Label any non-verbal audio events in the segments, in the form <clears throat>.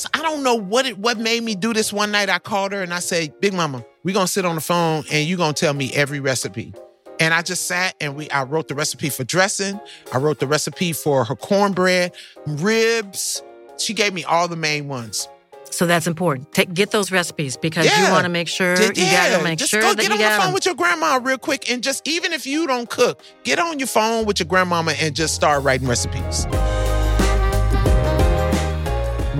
so I don't know what it what made me do this. One night I called her and I said, "Big Mama, we gonna sit on the phone and you gonna tell me every recipe." And I just sat and we I wrote the recipe for dressing. I wrote the recipe for her cornbread, ribs. She gave me all the main ones. So that's important. Take, get those recipes because you want to make sure Did- you got to make just sure go that get you on the phone phone 'em. with your grandma real quick and just even if you don't cook, get on your phone with your grandmama and just start writing recipes.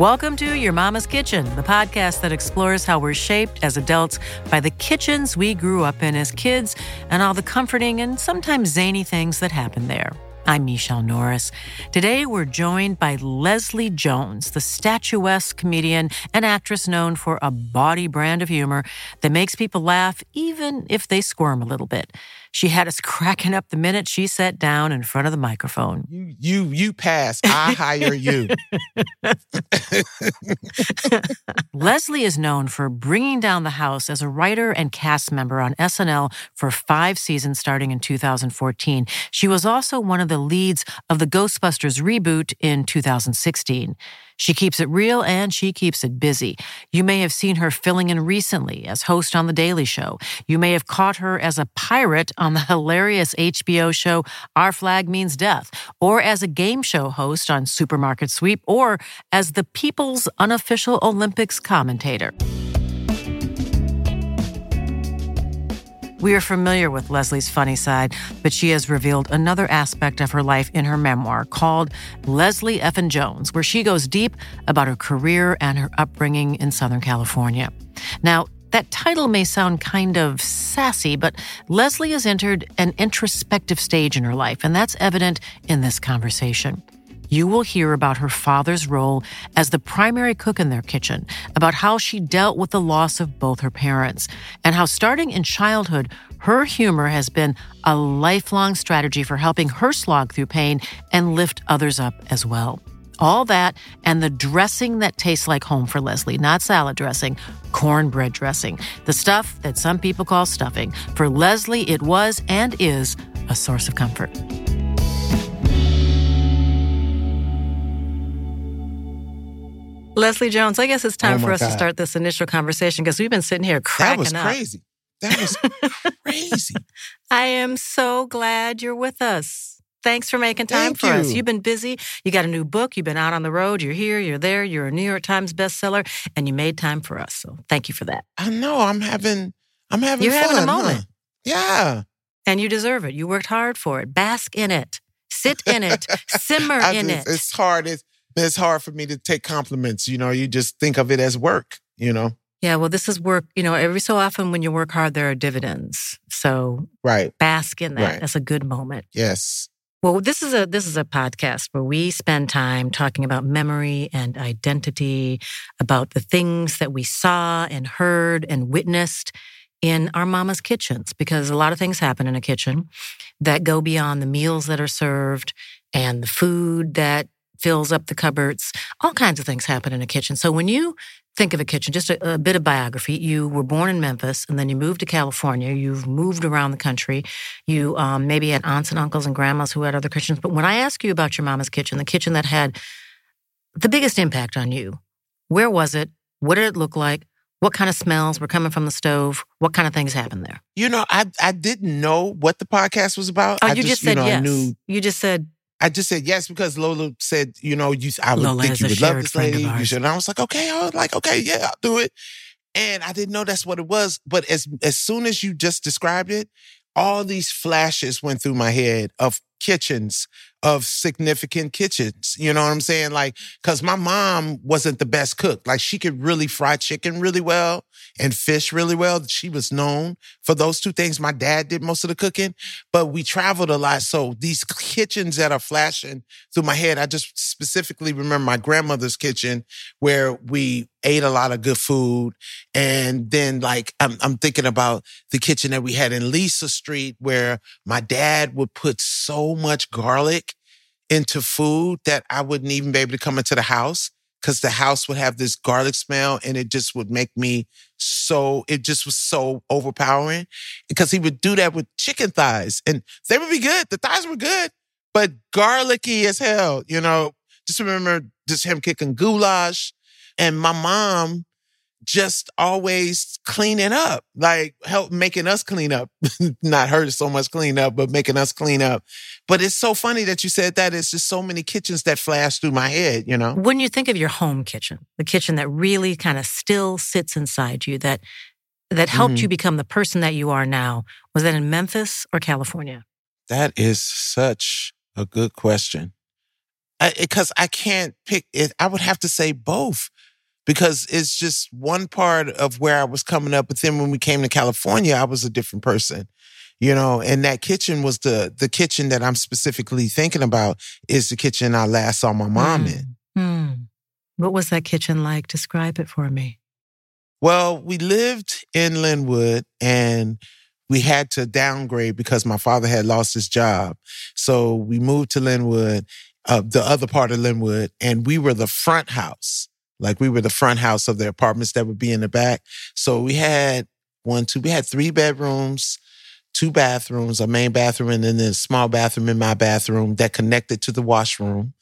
Welcome to Your Mama's Kitchen, the podcast that explores how we're shaped as adults by the kitchens we grew up in as kids and all the comforting and sometimes zany things that happen there. I'm Michelle Norris. Today, we're joined by Leslie Jones, the statuesque comedian and actress known for a bawdy brand of humor that makes people laugh even if they squirm a little bit. She had us <laughs> cracking up the minute she sat down in front of the microphone. You you you pass. I hire you. <laughs> <laughs> Leslie is known for bringing down the house as a writer and cast member on SNL for five seasons starting in 2014. She was also one of the leads of the Ghostbusters reboot in 2016. She keeps it real and she keeps it busy. You may have seen her filling in recently as host on The Daily Show. You may have caught her as a pirate on the <laughs> hilarious HBO show Our Flag Means Death, or as a game show host on Supermarket Sweep, or as the people's unofficial Olympics commentator. We are familiar with Leslie's funny side, but she has revealed another aspect of her life in her memoir called Leslie Effin Jones, where she goes deep about her career and her upbringing in Southern California. Now, that title may sound kind of sassy, but Leslie has entered an introspective stage in her life, and that's evident in this conversation. You will hear about her father's role as the primary cook in their kitchen, about how she dealt with the loss of both her parents, and how starting in childhood, her humor has been a lifelong strategy for helping her slog through pain and lift others up as well. All that and the dressing that tastes like home for Leslie, not salad dressing, cornbread dressing, the stuff that some people call stuffing. For Leslie, it was and is a source of comfort. Leslie Jones, I guess it's time Oh for us to start this initial conversation because we've been sitting here cracking up. That was up. crazy. That was <laughs> crazy. I am so glad you're with us. Thanks for making time Thank for us. you. You've been busy. You got a new book. You've been out on the road. You're here. You're there. You're a New York Times bestseller, and you made time for us. So thank you for that. I know. I'm having. I'm having. You're having a fun, huh? moment. Yeah. And you deserve it. You worked hard for it. Bask in it. Sit in it. <laughs> Simmer in just- it. It's hard. It's it's hard for me to take compliments. You know, you just think of it as work. You know. Yeah, well, this is work. You know, every so often when you work hard, there are dividends. So Right. bask in that. Right. That's a good moment. Yes. Well, this is a this is a podcast where we spend time talking about memory and identity, about the things that we saw and heard and witnessed in our mama's kitchens because a lot of things happen in a kitchen that go beyond the meals that are served and the food that fills up the cupboards. All kinds of things happen in a kitchen. So when you think of a kitchen, just a, a bit of biography. You were born in Memphis and then you moved to California. You've moved around the country. You um, maybe had aunts and uncles and grandmas who had other kitchens. But when I ask you about your mama's kitchen, the kitchen that had the biggest impact on you, where was it? What did it look like? What kind of smells were coming from the stove? What kind of things happened there? You know, I I didn't know what the podcast was about. Oh, I you just, said you know, yes. I knew You just said I just said yes because Lola said, you know, you I would Lola think you would love this lady. You should. And I was like, okay. I was like, okay, yeah, I'll do it. And I didn't know that's what it was. But as as soon as you just described it, all these flashes went through my head of kitchens, of significant kitchens. You know what I'm saying? Like, cause my mom wasn't the best cook. Like she could really fry chicken really well and fish really well. She was known for those two things. My dad did most of the cooking, but we traveled a lot. So these kitchens that are flashing through my head, I just specifically remember my grandmother's kitchen where we ate a lot of good food. And then like I'm, I'm thinking about the kitchen that we had in Lisa Street where my dad would put so much garlic into food that I wouldn't even be able to come into the house because the house would have this garlic smell and it just would make me so, it just was so overpowering because he would do that with chicken thighs and they would be good. The thighs were good, but garlicky as hell, you know. Just remember just him kicking goulash and my mom just always cleaning up, like help making us clean up. <laughs> Not her so much clean up, but making us clean up. But it's so funny that you said that. It's just so many kitchens that flash through my head, you know? when you think of your home kitchen, the kitchen that really kind of still sits inside you, that that helped Mhm. you become the person that you are now, was that in Memphis or California? That is such a good question. Because I, can't pick it. I would have to say both because it's just one part of where I was coming up. But then when we came to California, I was a different person, you know, and that kitchen was the, the kitchen that I'm specifically thinking about is the kitchen I last saw my mom in. Hmm. What was that kitchen like? Describe it for me. Well, we lived in Lynwood and we had to downgrade because my father had lost his job. So we moved to Lynwood, uh, the other part of Lynwood, and we were the front house. Like we were the front house of the apartments that would be in the back. So we had one, two, we had three bedrooms, two bathrooms, a main bathroom, and then a small bathroom in my bathroom that connected to the washroom.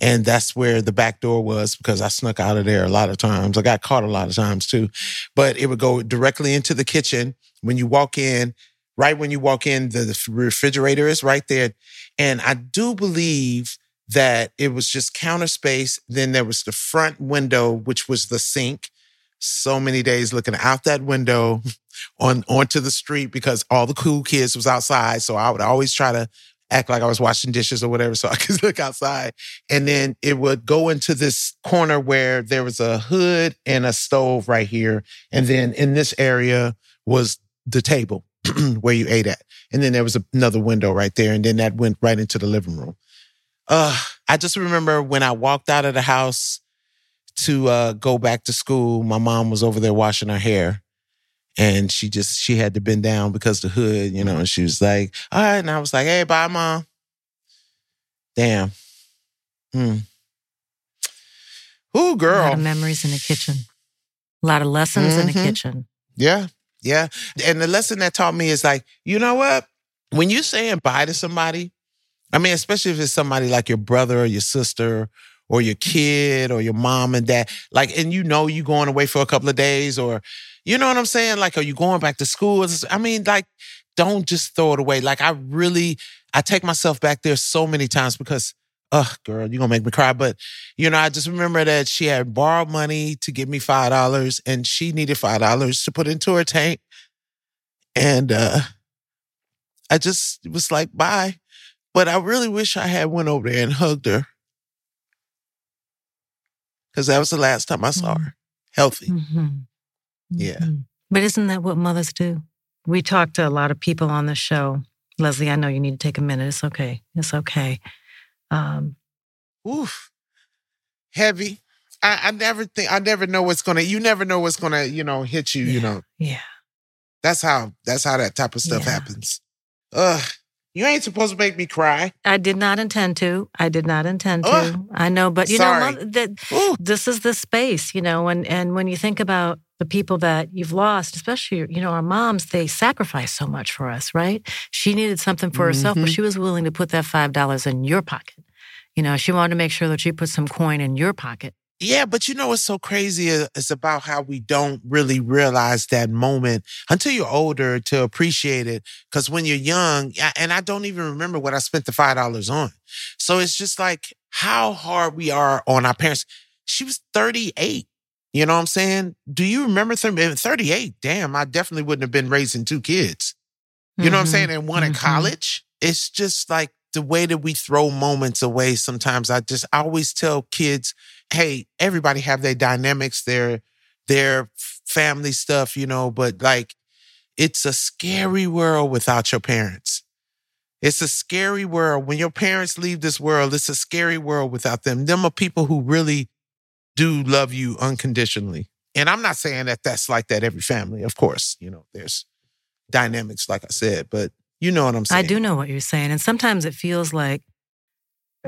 And that's where the back door was because I snuck out of there a lot of times. I got caught a lot of times too. But it would go directly into the kitchen. When you walk in, right when you walk in, the, refrigerator is right there. And I do believe that it was just counter space. Then there was the front window, which was the sink. So many days looking out that window <laughs> on onto the street because all the cool kids was outside. So I would always try to act like I was washing dishes or whatever <laughs> so I could look outside. And then it would go into this corner where there was a hood and a stove right here. And then in this area was the table <clears throat> where you ate at. And then there was another window right there. And then that went right into the living room. Uh, I just remember when I walked out of the house to uh, go back to school, my mom was over there washing her hair. And she just, she had to bend down because the hood, you know, and she was like, all right. And I was like, hey, bye, mom. Damn. Hmm. Ooh, girl. A lot of memories in the kitchen. A lot of lessons in the Mhm. kitchen. Yeah. Yeah. And the lesson that taught me is like, you know what? When you're saying bye to somebody, I mean, especially if it's somebody like your brother or your sister or your kid or your mom and dad, like, and you know you going away for a couple of days or, you know what I'm saying? Like, are you going back to school? I mean, like, don't just throw it away. Like, I really, I take myself back there so many times because, ugh, girl, you're gonna make me cry. But, you know, I just remember that she had borrowed money to give me $5 and she needed $5 to put into her tank. And, uh, I just was like, bye. But I really wish I had went over there and hugged her. Cause that was the last time I saw Mm. her. Healthy. hmm Yeah. But isn't that what mothers do? We talk to a lot of people on the show. Leslie, I know you need to take a minute. It's okay. It's okay. Um, Oof. Heavy. I, I never think I never know what's gonna you never know what's gonna, you know, hit you, you know. yeah. That's how that's how that type of stuff Yeah. happens. Ugh. You ain't supposed to make me cry. I did not intend to. I did not intend to. Ugh. I know, but you Sorry. know, that this is the space, you know, and and when you think about the people that you've lost, especially you know our moms, they sacrifice so much for us, right? She needed something for herself, but Mhm. she was willing to put that five dollars in your pocket. You know, she wanted to make sure that she put some coin in your pocket. Yeah, but you know what's so crazy is about how we don't really realize that moment until you're older to appreciate it. Because when you're young, and I don't even remember what I spent the five dollars on. So it's just like how hard we are on our parents. She was 38. You know what I'm saying? Do you remember 38? Damn, I definitely wouldn't have been raising two kids. You mm-hmm. know what I'm saying? And one mm-hmm. in college. It's just like the way that we throw moments away sometimes. I just I always tell kids, hey, everybody have their dynamics, their their family stuff, you know, but like it's a scary world without your parents. It's a scary world. When your parents leave this world, it's a scary world without them. Them are people who really do love you unconditionally. And I'm not saying that that's like that every family. Of course, you know, there's dynamics, like I said, but you know what I'm saying. I do know what you're saying. And sometimes it feels like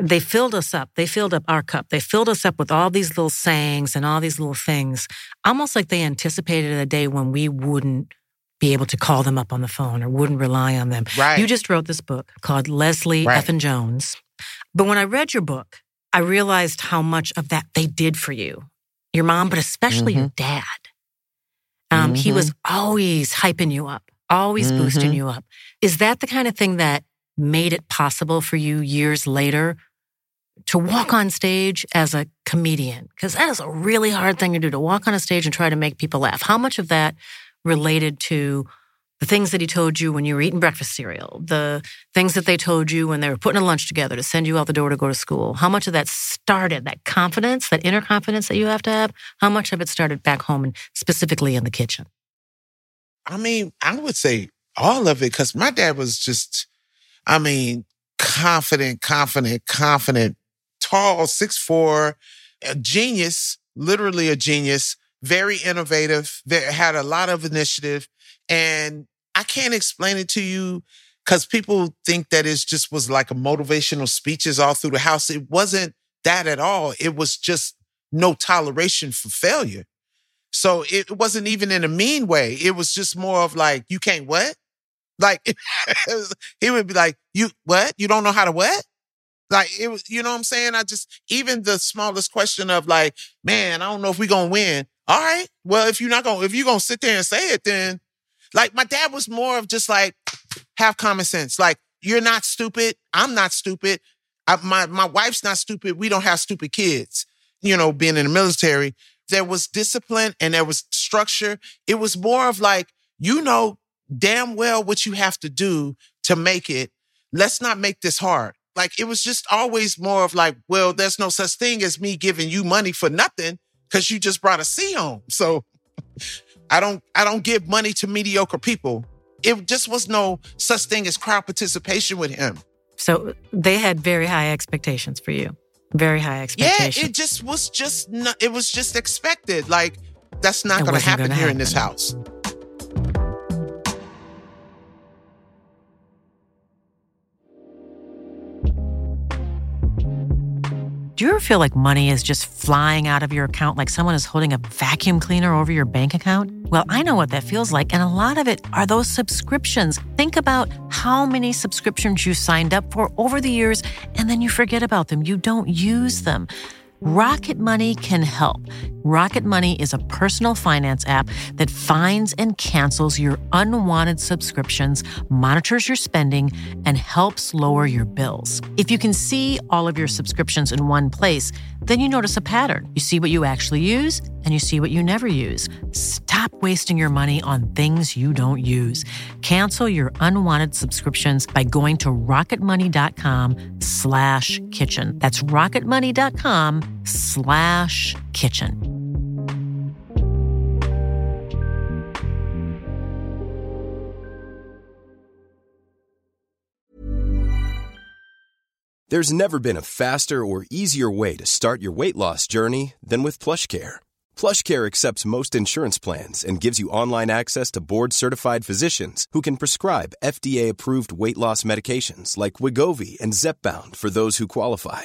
they filled us up. They filled up our cup. They filled us up with all these little sayings and all these little things, almost like they anticipated a day when we wouldn't be able to call them up on the phone or wouldn't rely on them. Right. You just wrote this book called Leslie right. Effin Jones. But when I read your book, I realized how much of that they did for you, your mom, but especially mm-hmm. your dad. Um, mm-hmm. He was always hyping you up always mm-hmm. boosting you up. Is that the kind of thing that made it possible for you years later to walk on stage as a comedian? Because that is a really hard thing to do to walk on a stage and try to make people laugh. How much of that related to the things that he told you when you were eating breakfast cereal, the things that they told you when they were putting a lunch together to send you out the door to go to school. How much of that started, that confidence, that inner confidence that you have to have, how much of it started back home and specifically in the kitchen? I mean, I would say all of it because my dad was just, I mean, confident, confident, confident, tall, six four, a genius, literally a genius, very innovative, that had a lot of initiative. And I can't explain it to you because people think that it just was like a motivational speeches all through the house. It wasn't that at all. It was just no toleration for failure. So it wasn't even in a mean way. It was just more of like, you can't what? Like <laughs> he would be like, you what? You don't know how to what? Like it was, you know what I'm saying? I just even the smallest question of like, man, I don't know if we're gonna win. All right. Well, if you're not gonna if you're gonna sit there and say it, then like my dad was more of just like have common sense. Like, you're not stupid. I'm not stupid. I, my my wife's not stupid. We don't have stupid kids. You know, being in the military, there was discipline and there was structure. It was more of like, you know damn well what you have to do to make it. Let's not make this hard. Like it was just always more of like, well, there's no such thing as me giving you money for nothing because you just brought a C home. So <laughs> I don't I don't give money to mediocre people. It just was no such thing as crowd participation with him. So they had very high expectations for you. Very high expectations. Yeah, it just was just not, it was just expected. Like that's not going to happen here happen. in this house. Do you ever feel like money is just flying out of your account like someone is holding a vacuum cleaner over your bank account? Well, I know what that feels like, and a lot of it are those subscriptions. Think about how many subscriptions you signed up for over the years, and then you forget about them. You don't use them. Rocket Money can help. Rocket Money is a personal finance app that finds and cancels your unwanted subscriptions, monitors your spending, and helps lower your bills. If you can see all of your subscriptions in one place, then you notice a pattern. You see what you actually use and you see what you never use. Stop wasting your money on things you don't use. Cancel your unwanted subscriptions by going to rocketmoney.com slash kitchen. That's rocketmoney.com slash kitchen. There's never been a faster or easier way to start your weight loss journey than with PlushCare. PlushCare accepts most insurance plans and gives you online access to board-certified physicians who can prescribe FDA-approved weight loss medications like Wegovy and Zepbound for those who qualify.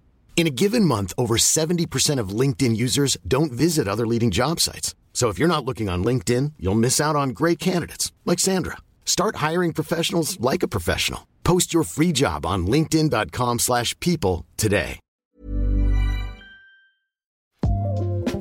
In a given month, over 70% of LinkedIn users don't visit other leading job sites. So if you're not looking on LinkedIn, you'll miss out on great candidates like Sandra. Start hiring professionals like a professional. Post your free job on linkedin.com/people today.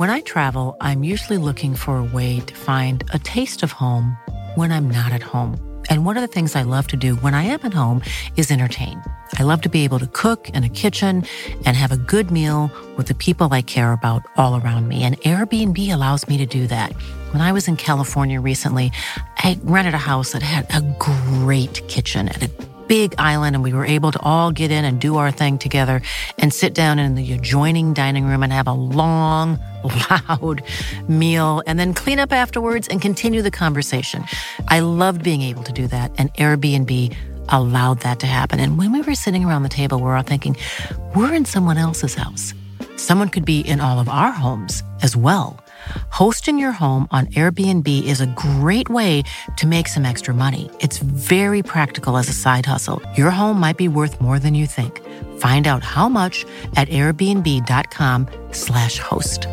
When I travel, I'm usually looking for a way to find a taste of home when I'm not at home. And one of the things I love to do when I am at home is entertain. I love to be able to cook in a kitchen and have a good meal with the people I care about all around me. And Airbnb allows me to do that. When I was in California recently, I rented a house that had a great kitchen and a big island and we were able to all get in and do our thing together and sit down in the adjoining dining room and have a long, <laughs> loud meal and then clean up afterwards and continue the conversation. I loved being able to do that and Airbnb allowed that to happen. And when we were sitting around the table, we we're all thinking, we're in someone else's house. Someone could be in all of our homes as well. Hosting your home on Airbnb is a great way to make some extra money. It's very practical as a side hustle. Your home might be worth more than you think. Find out how much at airbnb.com/slash host.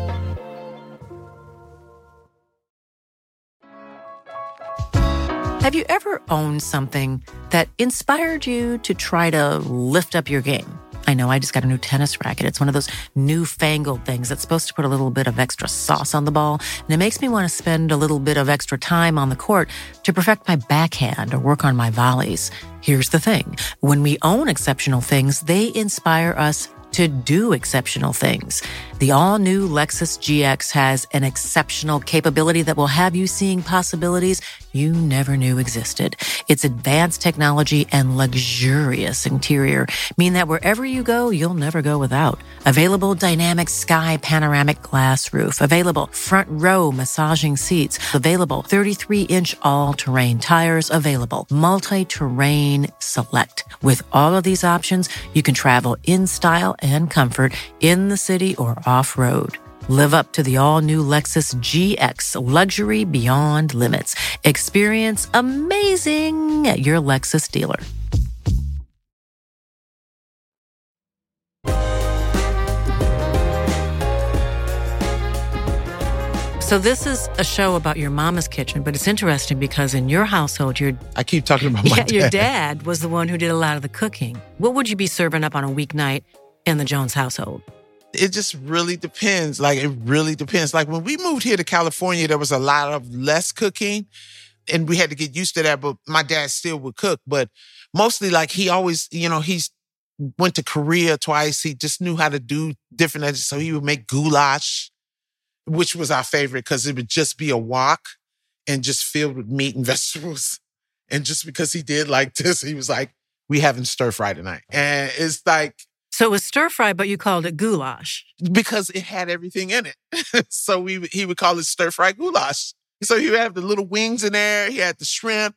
Have you ever owned something that inspired you to try to lift up your game? I know I just got a new tennis racket. It's one of those newfangled things that's supposed to put a little bit of extra sauce on the ball. And it makes me want to spend a little bit of extra time on the court to perfect my backhand or work on my volleys. Here's the thing when we own exceptional things, they inspire us to do exceptional things. The all new Lexus GX has an exceptional capability that will have you seeing possibilities you never knew existed. Its advanced technology and luxurious interior mean that wherever you go, you'll never go without. Available dynamic sky panoramic glass roof, available front row massaging seats, available 33 inch all terrain tires, available multi terrain select. With all of these options, you can travel in style and comfort in the city or off road. Live up to the all new Lexus GX luxury beyond limits. Experience amazing at your Lexus dealer. So this is a show about your mama's kitchen, but it's interesting because in your household, your I keep talking about my yeah, dad. your dad was the one who did a lot of the cooking. What would you be serving up on a weeknight in the Jones household? It just really depends. Like it really depends. Like when we moved here to California, there was a lot of less cooking and we had to get used to that. But my dad still would cook, but mostly like he always, you know, he's went to Korea twice. He just knew how to do different. So he would make goulash, which was our favorite because it would just be a wok and just filled with meat and <laughs> vegetables. And just because he did like this, he was like, we having stir fry tonight. And it's like, So it was stir fry, but you called it goulash. because it had everything in it. <laughs> so we he would call it stir fry goulash. So he would have the little wings in there. He had the shrimp,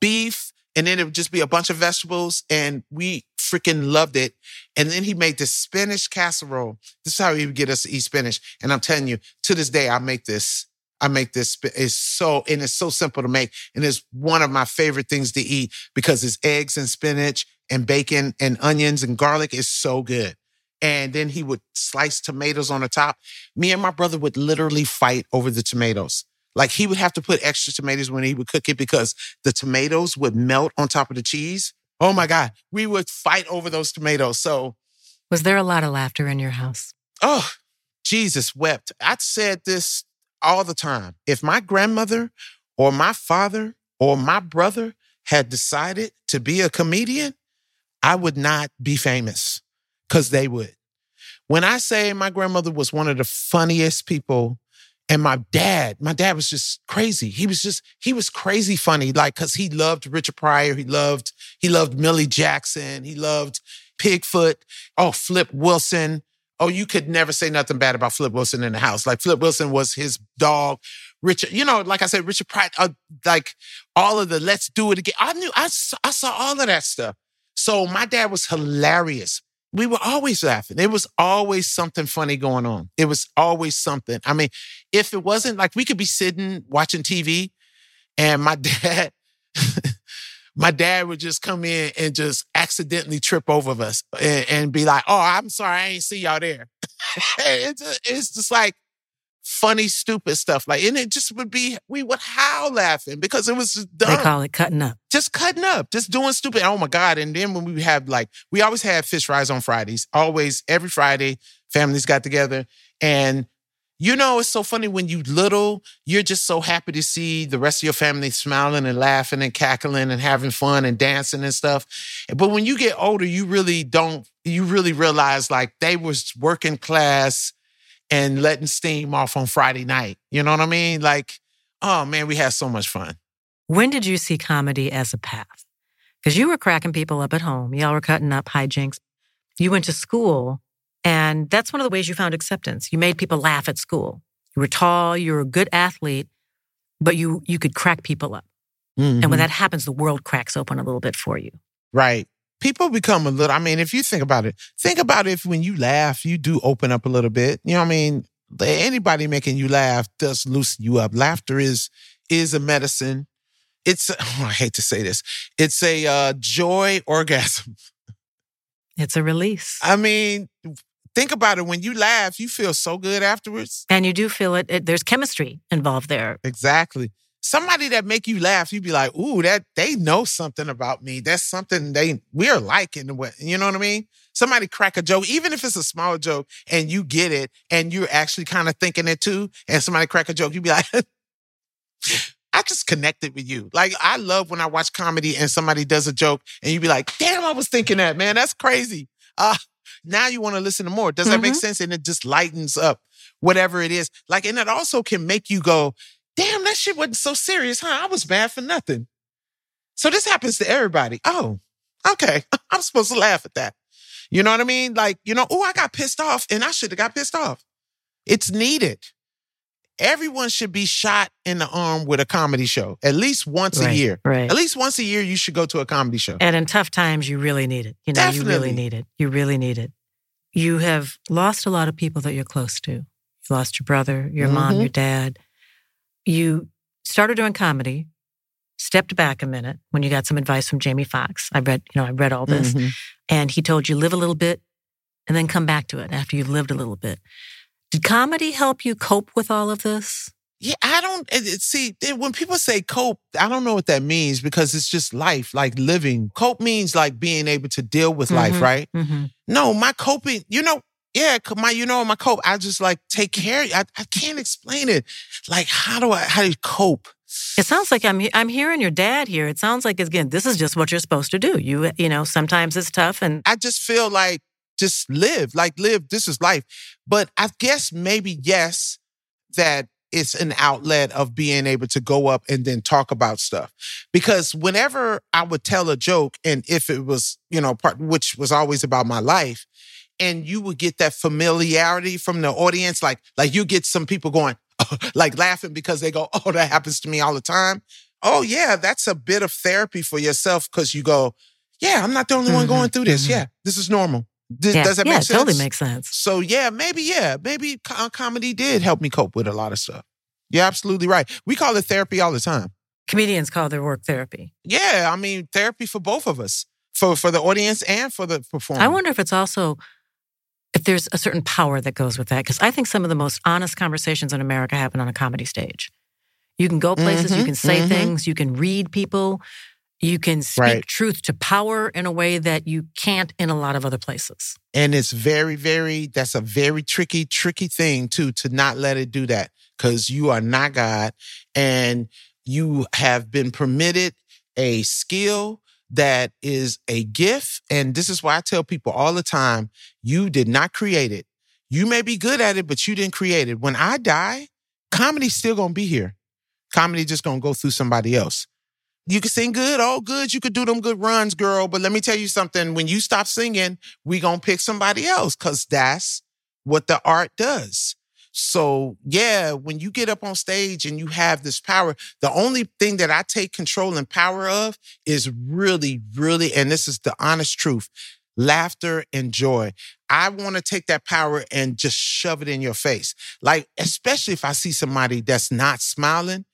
beef, and then it would just be a bunch of vegetables. And we freaking loved it. And then he made this spinach casserole. This is how he would get us to eat spinach. And I'm telling you, to this day, I make this. I make this. It's so and it's so simple to make, and it's one of my favorite things to eat because it's eggs and spinach and bacon and onions and garlic. is so good and then he would slice tomatoes on the top. Me and my brother would literally fight over the tomatoes. Like he would have to put extra tomatoes when he would cook it because the tomatoes would melt on top of the cheese. Oh my God. We would fight over those tomatoes. So, Was there a lot of laughter in your house? oh, Jesus wept. I said this all the time. If my grandmother or my father or my brother had decided to be a comedian, I would not be famous because they would. When I say my grandmother was one of the funniest people, and my dad, my dad was just crazy. He was just, he was crazy funny, like, cause he loved Richard Pryor. He loved, he loved Millie Jackson. He loved Pigfoot. Oh, Flip Wilson. Oh, you could never say nothing bad about Flip Wilson in the house. Like Flip Wilson was his dog. Richard, you know, like I said, Richard Pryor, uh, like all of the let's do it again. I knew, I, I saw all of that stuff. So my dad was hilarious. we were always laughing. It was always something funny going on. It was always something. I mean, if it wasn't like we could be sitting watching TV and my <laughs> dad, my dad would just come in and just accidentally trip over us and, and be like, "Oh, I'm sorry, I ain't see y'all there." <laughs> it's, just, it's just like funny, stupid stuff. Like, and it just would be we would howl laughing because it was just dumb. They call it cutting up. Just cutting up, just doing stupid. Oh my god! And then when we have like, we always had fish fries on Fridays. Always, every Friday, families got together and you know, it's so funny when you little, you're just so happy to see the rest of your family smiling and laughing and cackling and having fun and dancing and stuff. But when you get older, you really don't, you really realize like they was working class and letting steam off on Friday night. You know what I mean? Like, oh man, we had so much fun. When did you see comedy as a path? Because you were cracking people up at home. Y'all were cutting up hijinks. You went to school and that's one of the ways you found acceptance. You made people laugh at school. You were tall, you were a good athlete, but you you could crack people up. Mm-hmm. And when that happens, the world cracks open a little bit for you. Right. People become a little, I mean, if you think about it, think about if when you laugh, you do open up a little bit. You know what I mean? Anybody making you laugh does loosen you up. Laughter is is a medicine. It's, <laughs> oh, I hate to say this, it's a uh, joy <laughs> orgasm. It's a release. I mean, think about it. When you laugh, you feel so good afterwards. And you do feel it, it there's chemistry involved there. Exactly. Somebody that make you laugh, you'd be like, ooh, that they know something about me. That's something they we're liking. You know what I mean? Somebody crack a joke, even if it's a small joke, and you get it, and you're actually kind of thinking it too, and somebody crack a joke, you'd be like, <laughs> I just connected with you. Like I love when I watch comedy and somebody does a joke and you be like, damn, I was thinking that, man. That's crazy. Uh, now you want to listen to more. Does that mm-hmm. make sense? And it just lightens up whatever it is. Like, and it also can make you go, damn, that shit wasn't so serious, huh? I was bad for nothing. So this happens to everybody. Oh, okay. <laughs> I'm supposed to laugh at that. You know what I mean? Like, you know, oh, I got pissed off and I should have got pissed off. It's needed everyone should be shot in the arm with a comedy show at least once right, a year. Right. At least once a year, you should go to a comedy show. And in tough times, you really need it. You know, Definitely. you really need it. You really need it. You have lost a lot of people that you're close to. You lost your brother, your mm-hmm. mom, your dad. You started doing comedy, stepped back a minute when you got some advice from Jamie Foxx. I read, you know, I read all this. Mm-hmm. And he told you live a little bit and then come back to it after you've lived a little bit. Did comedy help you cope with all of this? Yeah, I don't see when people say cope, I don't know what that means because it's just life, like living. Cope means like being able to deal with mm-hmm, life, right? Mm-hmm. No, my coping, you know, yeah, my, you know, my cope, I just like take care. I, I can't explain it. Like, how do I, how do you cope? It sounds like I'm I'm hearing your dad here. It sounds like again, this is just what you're supposed to do. You you know, sometimes it's tough, and I just feel like just live, like live. This is life. But I guess maybe yes, that it's an outlet of being able to go up and then talk about stuff. Because whenever I would tell a joke, and if it was, you know, part which was always about my life, and you would get that familiarity from the audience, like like you get some people going, <laughs> like laughing because they go, <laughs> "Oh, that happens to me all the time." Oh yeah, that's a bit of therapy for yourself because you go, "Yeah, I'm not the only mm-hmm. one going through this. Mm-hmm. Yeah, this is normal." Does, yeah. does that yeah, make sense? totally makes sense. So yeah, maybe yeah, maybe co- comedy did help me cope with a lot of stuff. You're absolutely right. We call it therapy all the time. Comedians call their work therapy. Yeah, I mean therapy for both of us, for for the audience and for the performer. I wonder if it's also if there's a certain power that goes with that because I think some of the most honest conversations in America happen on a comedy stage. You can go places, mm-hmm, you can say mm-hmm. things, you can read people, you can speak right. truth to power in a way that you can't in a lot of other places. And it's very, very, that's a very tricky, tricky thing too, to not let it do that because you are not God and you have been permitted a skill that is a gift. And this is why I tell people all the time you did not create it. You may be good at it, but you didn't create it. When I die, comedy's still to be here. Comedy just to go through somebody else. You can sing good, all good. You could do them good runs, girl. But let me tell you something. When you stop singing, we gonna pick somebody else because that's what the art does. So yeah, when you get up on stage and you have this power, the only thing that I take control and power of is really, really, and this is the honest truth, laughter and joy. I want to take that power and just shove it in your face. Like, especially if I see somebody that's not smiling,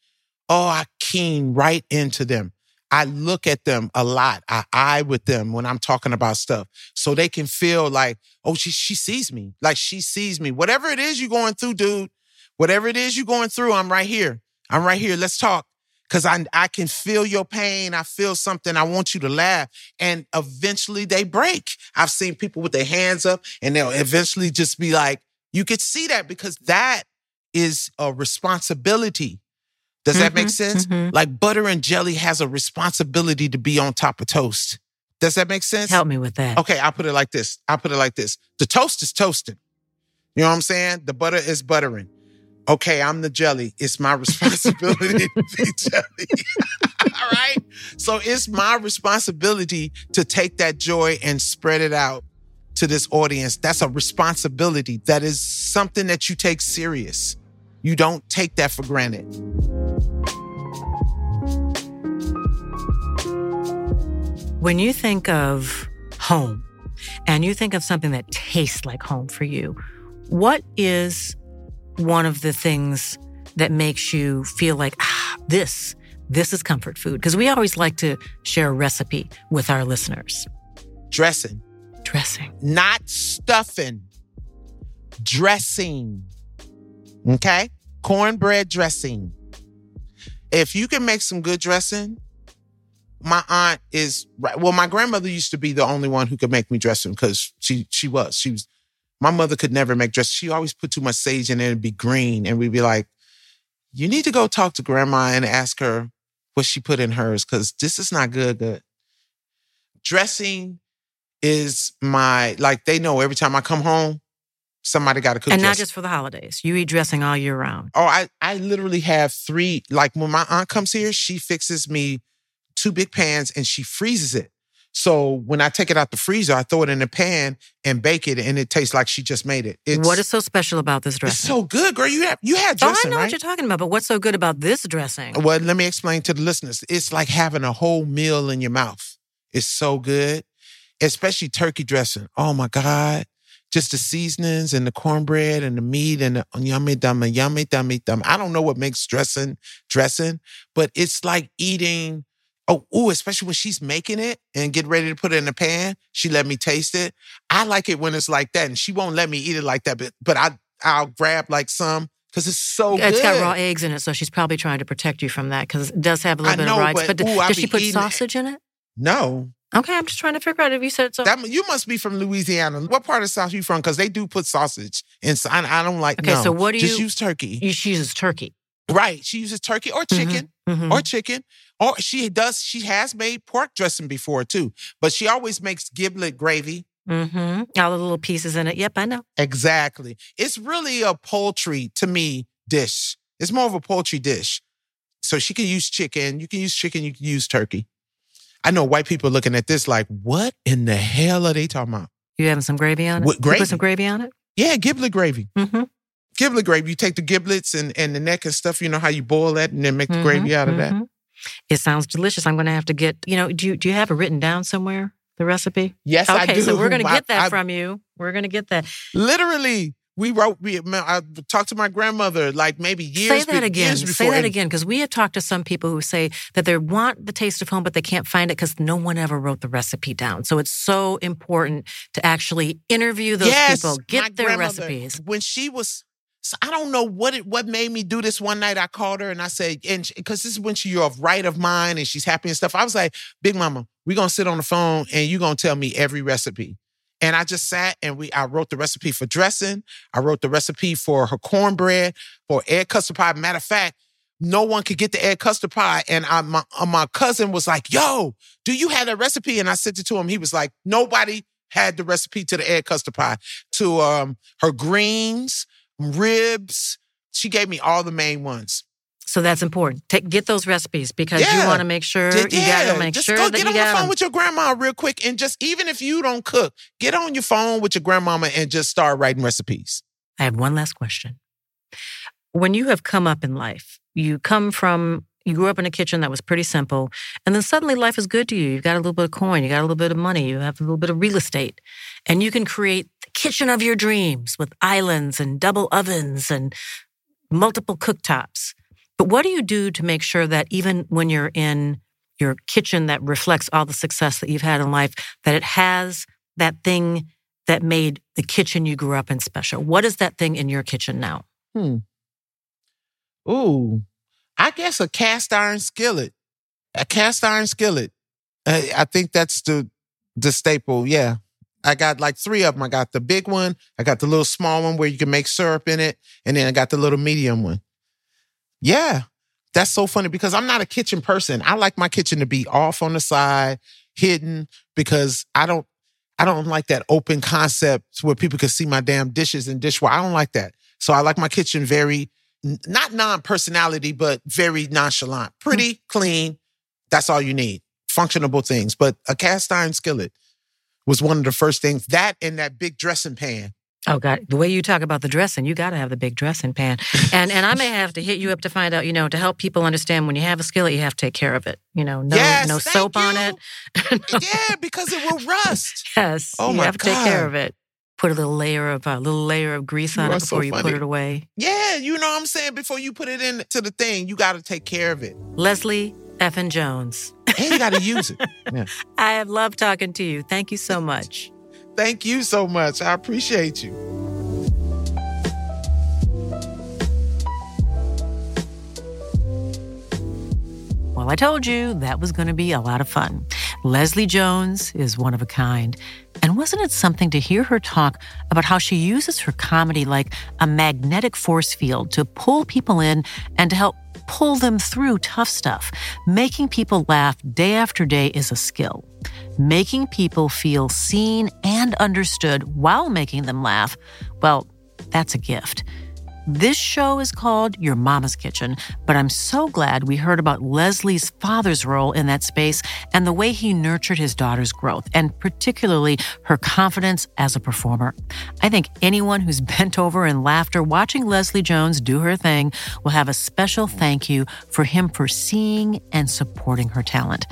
oh, I keen right into them. I look at them a lot. I eye with them when I'm talking about stuff so they can feel like, oh, she, she sees me. Like she sees me. Whatever it is you're going through, dude, whatever it is you're going through, I'm right here. I'm right here. Let's talk. Cause I, I can feel your pain. I feel something. I want you to laugh. And eventually they break. I've seen people with their hands up and they'll eventually just be like, you could see that because that is a responsibility. Does that make Mhm, sense? mhm. Like butter and jelly has a responsibility to be on top of toast. Does that make sense? Help me with that. Okay, I'll put it like this. I'll put it like this. The toast is toasting. You know what I'm saying? The butter is buttering. Okay, I'm the jelly. It's my <laughs> responsibility to be jelly. <laughs> All right. So it's my responsibility to take that joy and spread it out to this audience. That's a responsibility. That is something that you take serious. You don't take that for granted. When you think of home and you think of something that tastes like home for you, what is one of the things that makes you feel like, ah, this, this is comfort food? Because we always like to share a recipe with our listeners. Dressing. Dressing. not stuffing, dressing. Okay? Cornbread dressing. If you can make some good dressing, my aunt is. Well, my grandmother used to be the only one who could make me dress dressing because she she was. She was my mother could never make dress. She always put too much sage in it and be green. And we'd be like, you need to go talk to grandma and ask her what she put in hers because this is not good, good. Dressing is my like they know every time I come home, somebody got to cook. and not just for the holidays. You eat dressing all year round. Oh, I I literally have three. Like when my aunt comes here, she fixes me two big pans and she freezes it. So when I take it out the freezer, I throw it in a pan and bake it, and it tastes like she just made it. It's, what is so special about this dressing? It's so good, girl. You have you had dressing. oh, I know right? what you're talking about, but what's so good about this dressing? Well, let me explain to the listeners. It's like having a whole meal in your mouth. It's so good, especially turkey dressing. Oh my God. Just the seasonings and the cornbread and the meat and the yummy dummy, yummy dummy dum. I don't know what makes dressing dressing, but it's like eating. Oh, ooh, especially when she's making it and get ready to put it in the pan. She let me taste it. I like it when it's like that, and she won't let me eat it like that. But but I I'll grab like some because it's so It's good. got raw eggs in it, so she's probably trying to protect you from that because it does have a little bit of rice. but, But, ooh, does she put eating it. sausage in it? No, Okay, I'm just trying to figure out if you said so. That you must be from Louisiana. What part of South you from? Because they do put sausage inside. I don't like. Okay, no. so what do Just you- use turkey. you, she uses turkey. right. She uses turkey or mm-hmm. chicken Mhm. or chicken. Or she does. She has made pork dressing before too, but she always makes giblet gravy. Mm-hmm. All the little pieces in it. Yep, I know. Exactly. It's really a poultry to me dish. It's more of a poultry dish. So she can use chicken. You can use chicken. You can use turkey. I know white people looking at this like, what in the hell are they talking about? You having some gravy on it? With You gravy. put some gravy on it? Yeah, giblet gravy. Mm-hmm. Giblet gravy. You take the giblets and, and the neck and stuff. You know how you boil that and then make the gravy mm-hmm, out of that. Mm-hmm. It sounds delicious. I'm going to have to get, you know, do you, do you have it written down somewhere, the recipe? Yes, I okay, so we're going <laughs> to get that I- from you. We're going to get that. Literally, we wrote. We I talked to my grandmother like maybe years. Say that be- again. Say that and- again, because we have talked to some people who say that they want the taste of home, but they can't find it because no one ever wrote the recipe down. So it's so important to actually interview those yes, people, get their recipes. When she was, so I don't know what it what made me do this. One night I called her and I said, and because this is when she's of right of mine and she's happy and stuff. I was like, Big Mama, we're gonna sit on the phone and you're gonna tell me every recipe. And I just sat and we I wrote the recipe for dressing. I wrote the recipe for her cornbread, for egg custard pie. Matter of fact, no one could get the egg custard pie. And I, my, uh, my cousin was like, yo, do you have that recipe? And I sent it to him. He was like, nobody had the recipe to the egg custard pie, to um, her greens, ribs. She gave me all the main ones. So that's important. Take, get those recipes because you want to make sure Just- you got to make just sure go that get you on the phone them. with your grandma real quick, and just even if you don't cook, get on your phone with your grandmama and just start writing recipes. I have one last question. When you have come up in life, you come from you grew up in a kitchen that was pretty simple, and then suddenly life is good to you. You've got a little bit of coin, you got a little bit of money, you have a little bit of real estate, and you can create kitchen of your dreams with islands and double ovens and multiple cooktops. But what do you do to make sure that even when you're in your kitchen that reflects all the success that you've had in life, that it has that thing that made the kitchen you grew up in special? What is that thing in your kitchen now? Hmm. Ooh, I guess a cast iron skillet. A cast iron skillet. I, I think that's the the staple. Yeah. I got like three of them. I got the big one. I got the little small one where you can make syrup in it. And then I got the little medium one. Yeah. That's so funny because I'm not a kitchen person. I like my kitchen to be off on the side, hidden, because I don't I don't like that open concept where people can see my damn dishes and dishwasher. I don't like that. So I like my kitchen very not non-personality, but very nonchalant. Pretty, hmm. clean. That's all you need. Functionable things. But a cast iron skillet was one of the first things. That and that big dressing pan. Oh God, the way you talk about the dressing, you got to have the big dressing pan. And and I may have to hit you up to find out, you know, to help people understand when you have a skillet, you have to take care of it. You know, no Yes, no soap on you. it. <laughs> Yeah, because it will rust. <laughs> Yes. Oh you my have to take care of it. Put a little layer of a little layer of grease on You it are so before you put it away. Yeah, you know what I'm saying? Before you put it into the thing, you got to take care of it. Leslie Effin Jones. <laughs> And you got to use it. <laughs> Yeah. I have loved talking to you. Thank you so much. Thank you so much. I appreciate you. Well, I told you that was going to be a lot of fun. Leslie Jones is one of a kind. And wasn't it something to hear her talk about how she uses her comedy like a magnetic force field to pull people in and to help pull them through tough stuff? Making people laugh day after day is a skill. Making people feel seen and understood while making them laugh, well, that's a gift. This show is called Your Mama's Kitchen, but I'm so glad we heard about Leslie's father's role in that space and the way he nurtured his daughter's growth, and particularly her confidence as a performer. I think anyone who's <laughs> bent over in laughter watching Leslie Jones do her thing will have a special thank you for him for seeing and supporting her talent.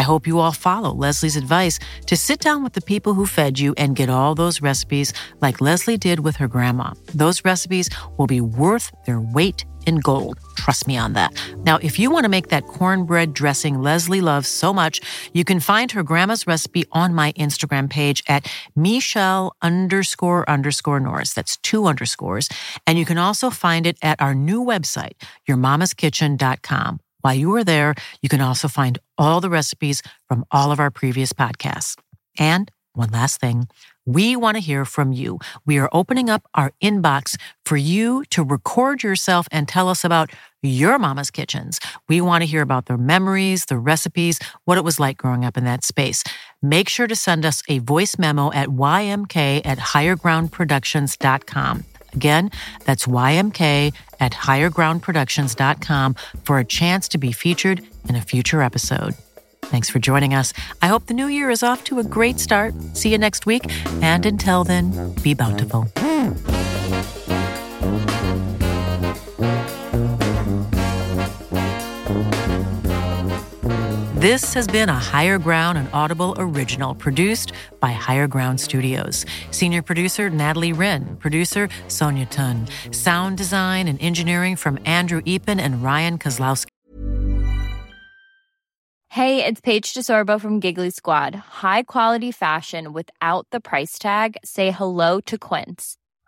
I hope you all follow Leslie's advice to sit down with the people who fed you and get all those recipes like Leslie did with her grandma. Those recipes will be worth their weight in gold. Trust me on that. Now, if you want to make that cornbread dressing Leslie loves so much, you can find her grandma's recipe on my Instagram page at Michelle underscore underscore Norris. That's two underscores. And you can also find it at our new website, yourmamaskitchen.com. While you are there, you can also find all the recipes from all of our previous podcasts. And one last thing, we want to hear from you. We are opening up our inbox for you to record yourself and tell us about your mama's kitchens. We want to hear about their memories, the recipes, what it was like growing up in that space. Make sure to send us a voice memo at ymk at highergroundproductions.com. Again, that's YMK at highergroundproductions.com for a chance to be featured in a future episode. Thanks for joining us. I hope the new year is off to a great start. See you next week. And until then, be bountiful. This has been a Higher Ground and Audible original produced by Higher Ground Studios. Senior producer Natalie Wren, producer Sonia Tun, sound design and engineering from Andrew Eapen and Ryan Kozlowski. Hey, it's Paige DeSorbo from Giggly Squad. High quality fashion without the price tag. Say hello to Quince.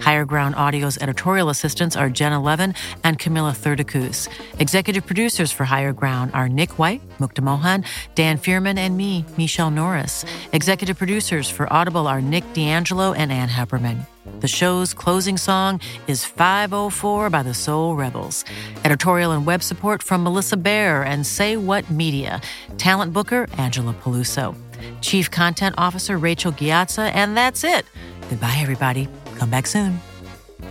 Higher Ground Audio's editorial assistants are Jenna Levin and Camilla Thurdakus. Executive producers for Higher Ground are Nick White, Mukta Mohan, Dan Fierman, and me, Michelle Norris. Executive producers for Audible are Nick D'Angelo and Ann Heppermann. The show's closing song is 504 by the Soul Rebels. Editorial and web support from Melissa Bear and Say What Media. Talent booker, Angela Peluso. Chief Content Officer, Rachel Ghiazza. And that's it. Goodbye, everybody. Come back soon.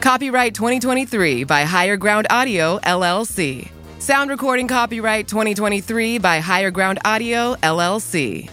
Copyright 2023 by Higher Ground Audio, LLC. Sound recording copyright 2023 by Higher Ground Audio, LLC.